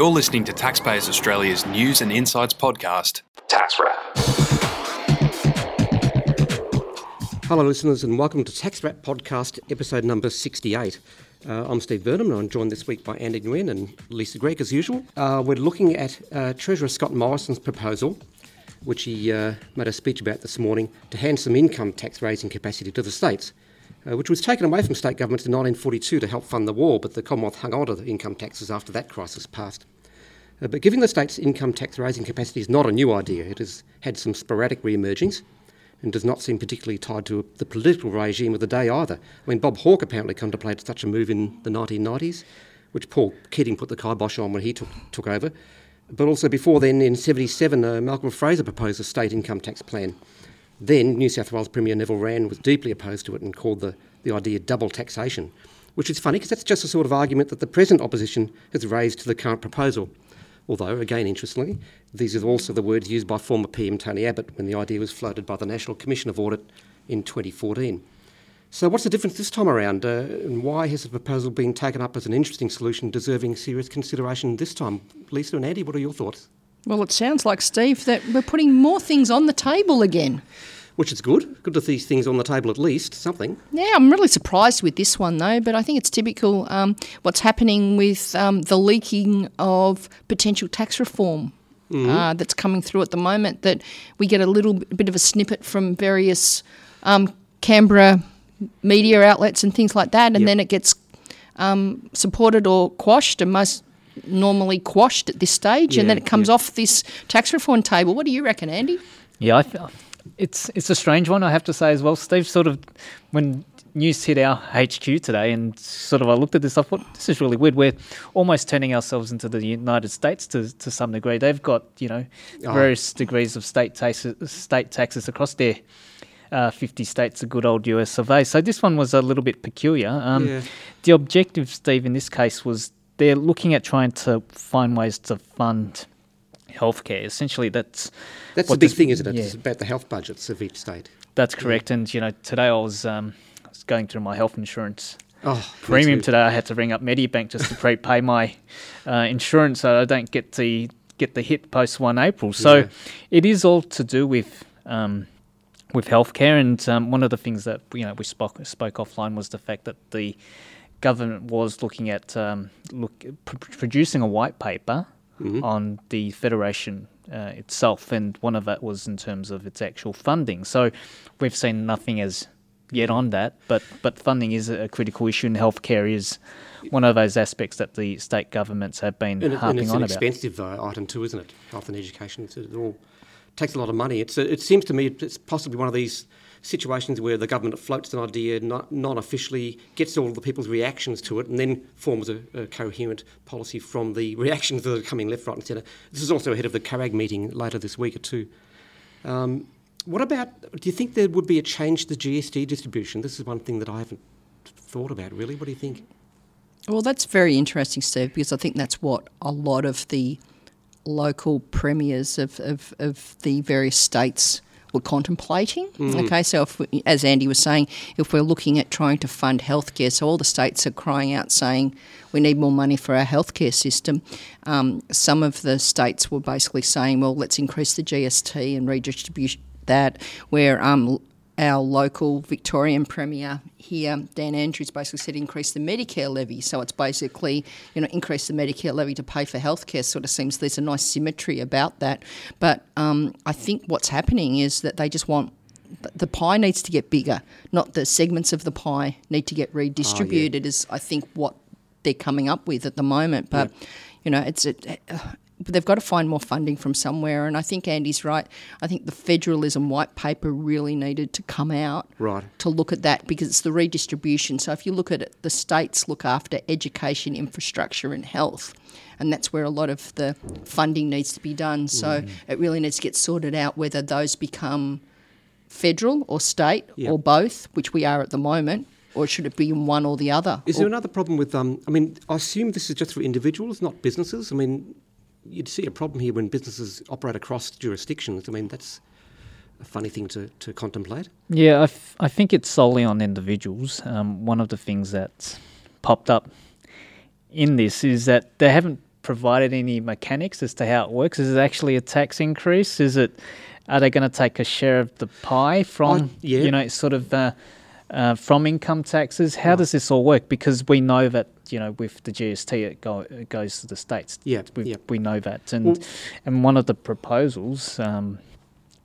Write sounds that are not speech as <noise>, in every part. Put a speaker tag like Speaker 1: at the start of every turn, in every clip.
Speaker 1: You're listening to Taxpayers Australia's news and insights podcast, Tax Wrap.
Speaker 2: Hello, listeners, and welcome to Tax Wrap Podcast, episode number 68. Uh, I'm Steve Burnham, and I'm joined this week by Andy Nguyen and Lisa Gregg, as usual. Uh, we're looking at uh, Treasurer Scott Morrison's proposal, which he uh, made a speech about this morning, to hand some income tax raising capacity to the states uh, which was taken away from state governments in 1942 to help fund the war, but the Commonwealth hung on to the income taxes after that crisis passed. Uh, but giving the states income tax raising capacity is not a new idea. It has had some sporadic re emergings and does not seem particularly tied to the political regime of the day either. I mean, Bob Hawke apparently contemplated such a move in the 1990s, which Paul Keating put the kibosh on when he took, took over. But also before then, in 77, uh, Malcolm Fraser proposed a state income tax plan. Then New South Wales Premier Neville Wran was deeply opposed to it and called the, the idea double taxation, which is funny because that's just the sort of argument that the present opposition has raised to the current proposal. Although, again, interestingly, these are also the words used by former PM Tony Abbott when the idea was floated by the National Commission of Audit in 2014. So, what's the difference this time around, uh, and why has the proposal been taken up as an interesting solution deserving serious consideration this time? Lisa and Andy, what are your thoughts?
Speaker 3: Well, it sounds like, Steve, that we're putting more things on the table again.
Speaker 2: Which is good. Good to see things on the table at least, something.
Speaker 3: Yeah, I'm really surprised with this one, though, but I think it's typical um, what's happening with um, the leaking of potential tax reform mm-hmm. uh, that's coming through at the moment. That we get a little bit of a snippet from various um, Canberra media outlets and things like that, and yep. then it gets um, supported or quashed, and most normally quashed at this stage, yeah, and then it comes yeah. off this tax reform table. What do you reckon, Andy?
Speaker 4: Yeah, I feel it's it's a strange one, I have to say as well. Steve, sort of when news hit our HQ today, and sort of I looked at this, I thought this is really weird. We're almost turning ourselves into the United States to, to some degree. They've got you know oh. various degrees of state taxes, state taxes across their uh, 50 states, a good old US survey. So this one was a little bit peculiar. Um, yeah. The objective, Steve, in this case was they're looking at trying to find ways to fund healthcare. Essentially, that's
Speaker 2: that's the big thing, isn't it? Yeah. It's about the health budgets of each state.
Speaker 4: That's correct. Yeah. And you know, today I was, um, I was going through my health insurance. Oh, premium today. I had to ring up Medibank just to prepay my uh, insurance, so I don't get the get the hit post one April. So yeah. it is all to do with um, with healthcare. And um, one of the things that you know we spoke spoke offline was the fact that the government was looking at um, look, pr- producing a white paper mm-hmm. on the federation uh, itself, and one of that was in terms of its actual funding. So we've seen nothing as yet on that, but but funding is a critical issue, and healthcare is one of those aspects that the state governments have been
Speaker 2: and
Speaker 4: harping
Speaker 2: and it's
Speaker 4: on
Speaker 2: an
Speaker 4: about.
Speaker 2: expensive uh, item too, isn't it? Health and education, it's, all takes a lot of money. It's it seems to me it's possibly one of these situations where the government floats an idea non officially, gets all the people's reactions to it, and then forms a, a, coherent policy from the <laughs> reactions that are coming left, right, and centre. This is also ahead of the COAG meeting later this week or two. Um, what about, do you think there would be a change to the GST distribution? This is one thing that I haven't thought about really. What do you think?
Speaker 3: Well, that's very interesting, Steve, because I think that's what a lot of the local premiers of, of, of the various states were contemplating. Mm. Okay, so if we, as Andy was saying, if we're looking at trying to fund healthcare, so all the states are crying out saying we need more money for our healthcare system. Um, some of the states were basically saying, well, let's increase the GST and redistribute that. Where um, our local Victorian Premier here, Dan Andrews, basically said increase the Medicare levy. So it's basically, you know, increase the Medicare levy to pay for healthcare. Sort of seems there's a nice symmetry about that. But um, I think what's happening is that they just want the pie needs to get bigger, not the segments of the pie need to get redistributed. Oh, yeah. Is I think what they're coming up with at the moment. But yeah. you know, it's it, they've got to find more funding from somewhere. And I think Andy's right. I think the federalism white paper really needed to come out
Speaker 2: right.
Speaker 3: to look at that because it's the redistribution. So if you look at it, the states look after education, infrastructure, and health. And that's where a lot of the funding needs to be done. So mm. it really needs to get sorted out whether those become federal or state yep. or both, which we are at the moment or should it be in one or the other?
Speaker 2: Is there another problem with? Um, I mean, I assume this is just for individuals, not businesses. I mean, you'd see a problem here when businesses operate across jurisdictions. I mean, that's a funny thing to, to contemplate.
Speaker 4: Yeah, I, f- I think it's solely on individuals. Um, one of the things that's popped up in this is that they haven't provided any mechanics as to how it works? Is it actually a tax increase? Is it are they going to take a share of the pie from I, yeah. you know sort of uh, uh, from income taxes? How does this all work? Because we know that you know with the GST it, go, it goes to the states.
Speaker 2: Yeah,
Speaker 4: we,
Speaker 2: yeah.
Speaker 4: we know that, and well, and one of the proposals. Um,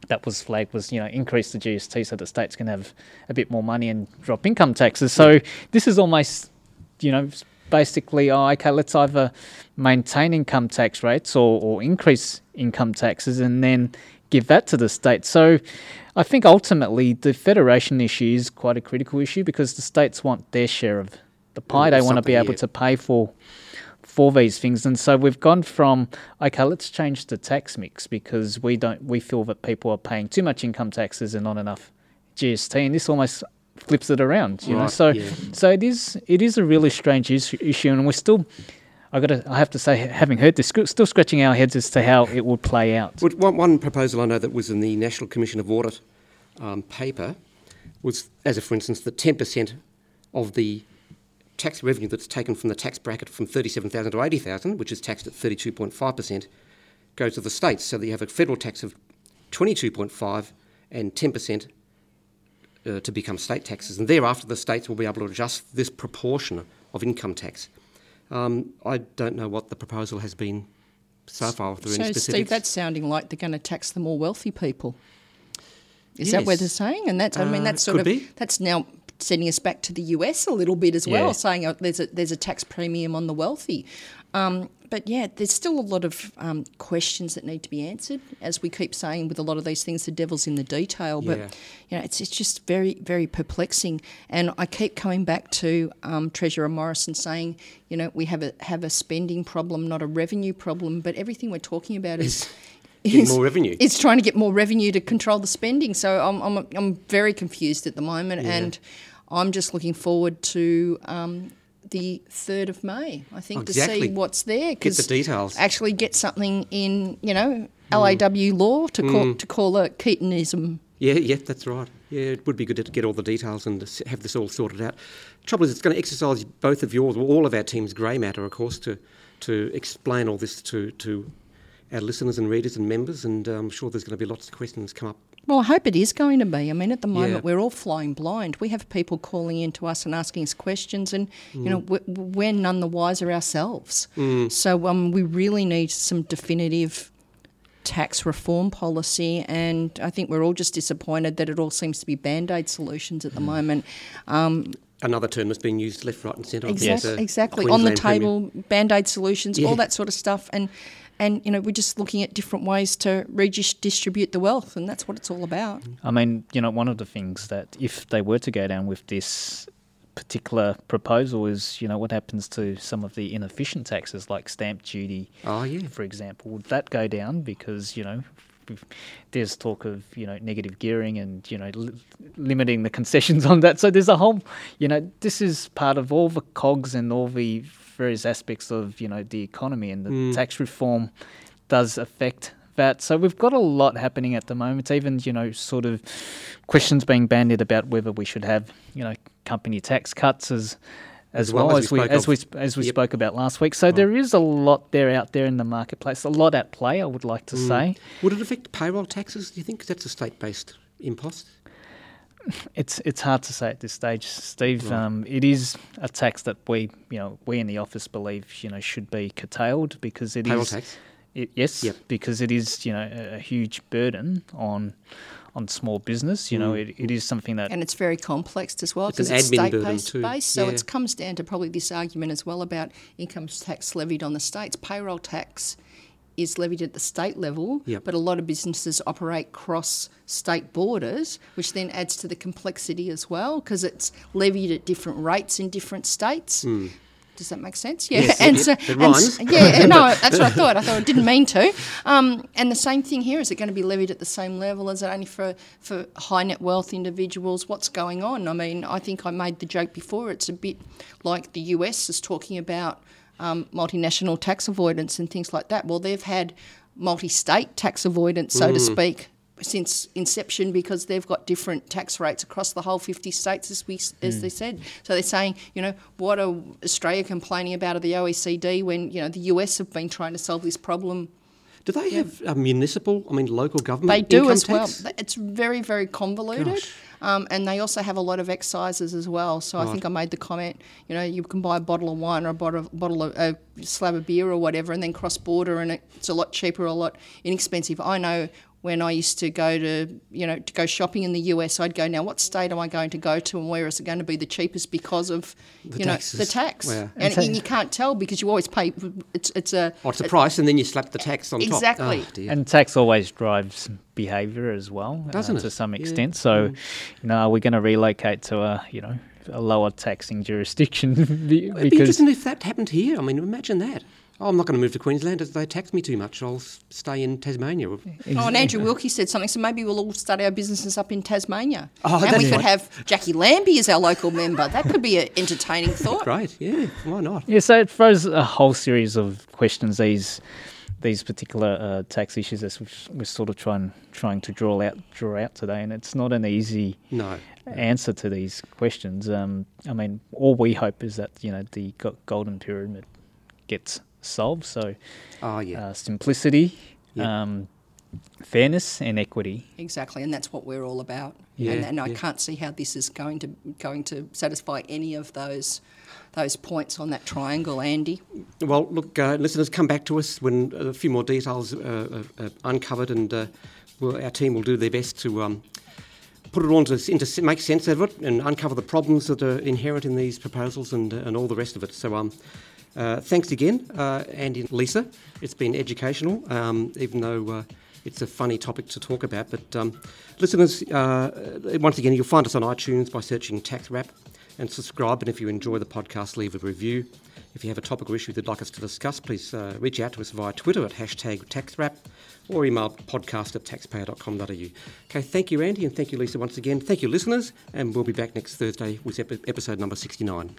Speaker 4: that was flagged was you know increase the GST so the states can have a bit more money and drop income taxes. So yeah. this is almost you know basically, oh, okay, let's either maintain income tax rates or, or increase income taxes and then give that to the state. So I think ultimately the federation issue is quite a critical issue because the states want their share of the pie. they want to be able to pay for for these things. And so we've gone from okay, let's change the tax mix because we don't we feel that people are paying too much income taxes and not enough GST. And this almost flips it around. You right, know, so yeah. so it is it is a really strange issue, and we're still. I got to. I have to say, having heard this, still scratching our heads as to how it will play out.
Speaker 2: One, one proposal I know that was in the National Commission of Audit um, paper was, as a for instance, that ten percent of the tax revenue that's taken from the tax bracket from thirty-seven thousand to eighty thousand, which is taxed at thirty-two point five percent, goes to the states. So that you have a federal tax of twenty-two point five and ten percent uh, to become state taxes, and thereafter the states will be able to adjust this proportion of income tax. Um, I don't know what the proposal has been so far. So.
Speaker 3: Steve, that's sounding like they're going to tax the more wealthy people. Is yes. that what they're saying? And that's, I mean, that's uh, sort of
Speaker 2: be.
Speaker 3: that's now sending us back to the US a little bit as well, saying oh, there's a there's a tax premium on the wealthy. Um, but yeah, there's still a lot of um, questions that need to be answered. As we keep saying with a lot of these things, the devil's in the detail. But yeah. you know, it's it's just very very perplexing. And I keep coming back to um, Treasurer Morrison saying, you know, we have a have a spending problem, not a revenue problem. But everything we're talking about is.
Speaker 2: Is, more revenue.
Speaker 3: It's trying to get more revenue to control the spending. So I'm, I'm, I'm very confused at the moment, yeah. and I'm just looking forward to um, the 3rd of May, I think, exactly. to see what's there.
Speaker 2: Get the details.
Speaker 3: Actually get something in, you know, LAW mm. law to call, mm. to call a Keatingism.
Speaker 2: Yeah, yeah, that's right. Yeah, it would be good to get all the details and have this all sorted out. Trouble is, it's going to exercise both of yours, all of our team's grey matter, of course, to to explain all this to, to our listeners and readers and members, and I'm sure there's going to be lots of questions come up
Speaker 3: well, I hope it is going to be. I mean, at the moment, yeah. we're all flying blind. We have people calling in to us and asking us questions, and, mm. you know, mm. we're, we're, none the wiser ourselves. Mm. So um, we really need some definitive tax reform policy, and I think we're all just disappointed that it all seems to be band aid solutions at the mm. moment. Um,
Speaker 2: Another term that's being used left, right, and centre.
Speaker 3: Exactly, yes. exactly. on the table, band aid solutions, yeah. all that sort of stuff, and and you know we're just looking at different ways to redistribute the wealth, and that's what it's all about.
Speaker 4: I mean, you know, one of the things that if they were to go down with this particular proposal is, you know, what happens to some of the inefficient taxes like stamp duty,
Speaker 2: oh, yeah.
Speaker 4: for example? Would that go down because, you know, there's talk of you know negative gearing and you know li- limiting the concessions <laughs> on that. So there's a whole you know this is part of all the cogs and all the various aspects of you know the economy, and the mm. tax reform does affect that. So we've got a lot happening at the moment. Even you know sort of questions being bandied about whether we should have you know company tax cuts as as, as well, well, as, we, as we as we yep. spoke about last week. So oh. there is a lot there out there in the marketplace, a lot at play. I would like to mm. say.
Speaker 2: Would it affect payroll taxes? Do you think that's a state-based impost? <sighs>
Speaker 4: It's it's hard to say at this stage, Steve. Right. Um, it is a tax that we you know we in the office believe you know should be curtailed because it
Speaker 2: Payroll
Speaker 4: is,
Speaker 2: tax.
Speaker 4: It, yes, yep. because it is you know a, a, huge burden on on small business. You mm. know, it, it is something that
Speaker 3: and it's very complex as well because it's, it's state based. Based, so yeah. it comes down to probably this argument as well about income tax levied on the states, payroll tax is levied at the state level,
Speaker 2: yep.
Speaker 3: but a lot of businesses operate cross state borders, which then adds to the complexity as well because it's levied at different rates in different states.
Speaker 2: Mm.
Speaker 3: Does that make sense? Yeah,
Speaker 2: yes, and so it rhymes.
Speaker 3: And, yeah, no, <laughs> that's what I thought. I thought I didn't mean to. Um, and the same thing here: is it going to be levied at the same level? Is it only for for high net wealth individuals? What's going on? I mean, I think I made the joke before. It's a bit like the US is talking about um, multinational tax avoidance and things like that. Well, they've had multi state tax avoidance, so mm. to speak, since inception because they've got different tax rates across the whole 50 states, as we as mm. they said. So they're saying, you know, what are Australia complaining about at the OECD when you know the US have been trying to solve this problem?
Speaker 2: Do they yeah. have a municipal, I mean, local government?
Speaker 3: They do
Speaker 2: as
Speaker 3: tax? well. It's very, very convoluted. Um, and they also have a lot of excises as well. So right. I think I made the comment, you know, you can buy a bottle of wine or a bottle bottle of a slab of beer or whatever, and then cross border, and it's a lot cheaper, a lot inexpensive. I know when I used to go to, you know, to go shopping in the US, I'd go, now what state am I going to go to and where is it going to be the cheapest because of,
Speaker 2: the
Speaker 3: you
Speaker 2: taxes.
Speaker 3: know, the tax. And, and, you can't tell because you always pay, it's, it's a...
Speaker 2: Oh, it's a, a price and then you slap the tax on
Speaker 3: exactly.
Speaker 2: top. Exactly.
Speaker 4: Oh, and tax always drives behaviour as well.
Speaker 2: Uh, Doesn't
Speaker 4: uh,
Speaker 2: it?
Speaker 4: To some extent. Yeah. So, mm. you know, are we going to relocate to a, you know, a lower taxing jurisdiction? <laughs> because
Speaker 2: It'd be interesting if that happened here. I mean, imagine that. Oh, I'm not going to move to Queensland. They tax me too much. I'll stay in Tasmania. Oh,
Speaker 3: and Andrew Wilkie said something. So maybe we'll all start our businesses up in Tasmania. Oh, and we could right. have Jacqui Lambie as our local member. That could be an entertaining thought.
Speaker 2: Great. Yeah. Why not?
Speaker 4: Yeah. So it throws a whole series of questions. These these particular uh, tax issues as we're sort of trying trying to draw out draw out today, and it's not an easy
Speaker 2: no.
Speaker 4: answer to these questions. Um, I mean, all we hope is that you know the golden pyramid gets solved. So,
Speaker 2: oh, yeah.
Speaker 4: Uh, simplicity, yeah. um, fairness, and equity.
Speaker 3: Exactly, and that's what we're all about. Yeah, and, and I yeah. can't see how this is going to going to satisfy any of those those points on that triangle, Andy.
Speaker 2: Well, look, uh, listeners, come back to us when a few more details uh, are uncovered, and uh, we'll, our team will do their best to. Um, put it on to, into make sense of it and uncover the problems that are inherent in these proposals and and all the rest of it. So um, uh, thanks again, uh, Andy and Lisa. It's been educational, um, even though uh, it's a funny topic to talk about. But um, listeners, uh, once again, you'll find us on iTunes by searching Tax Wrap and subscribe. And if you enjoy the podcast, leave a review. If you have a topic or issue you'd like us to discuss, please uh, reach out to us via Twitter at hashtag TaxWrap or email podcast at taxpayer.com.au. Okay, thank you, Andy, and thank you, Lisa, once again. Thank you, listeners, and we'll be back next Thursday with episode number 69.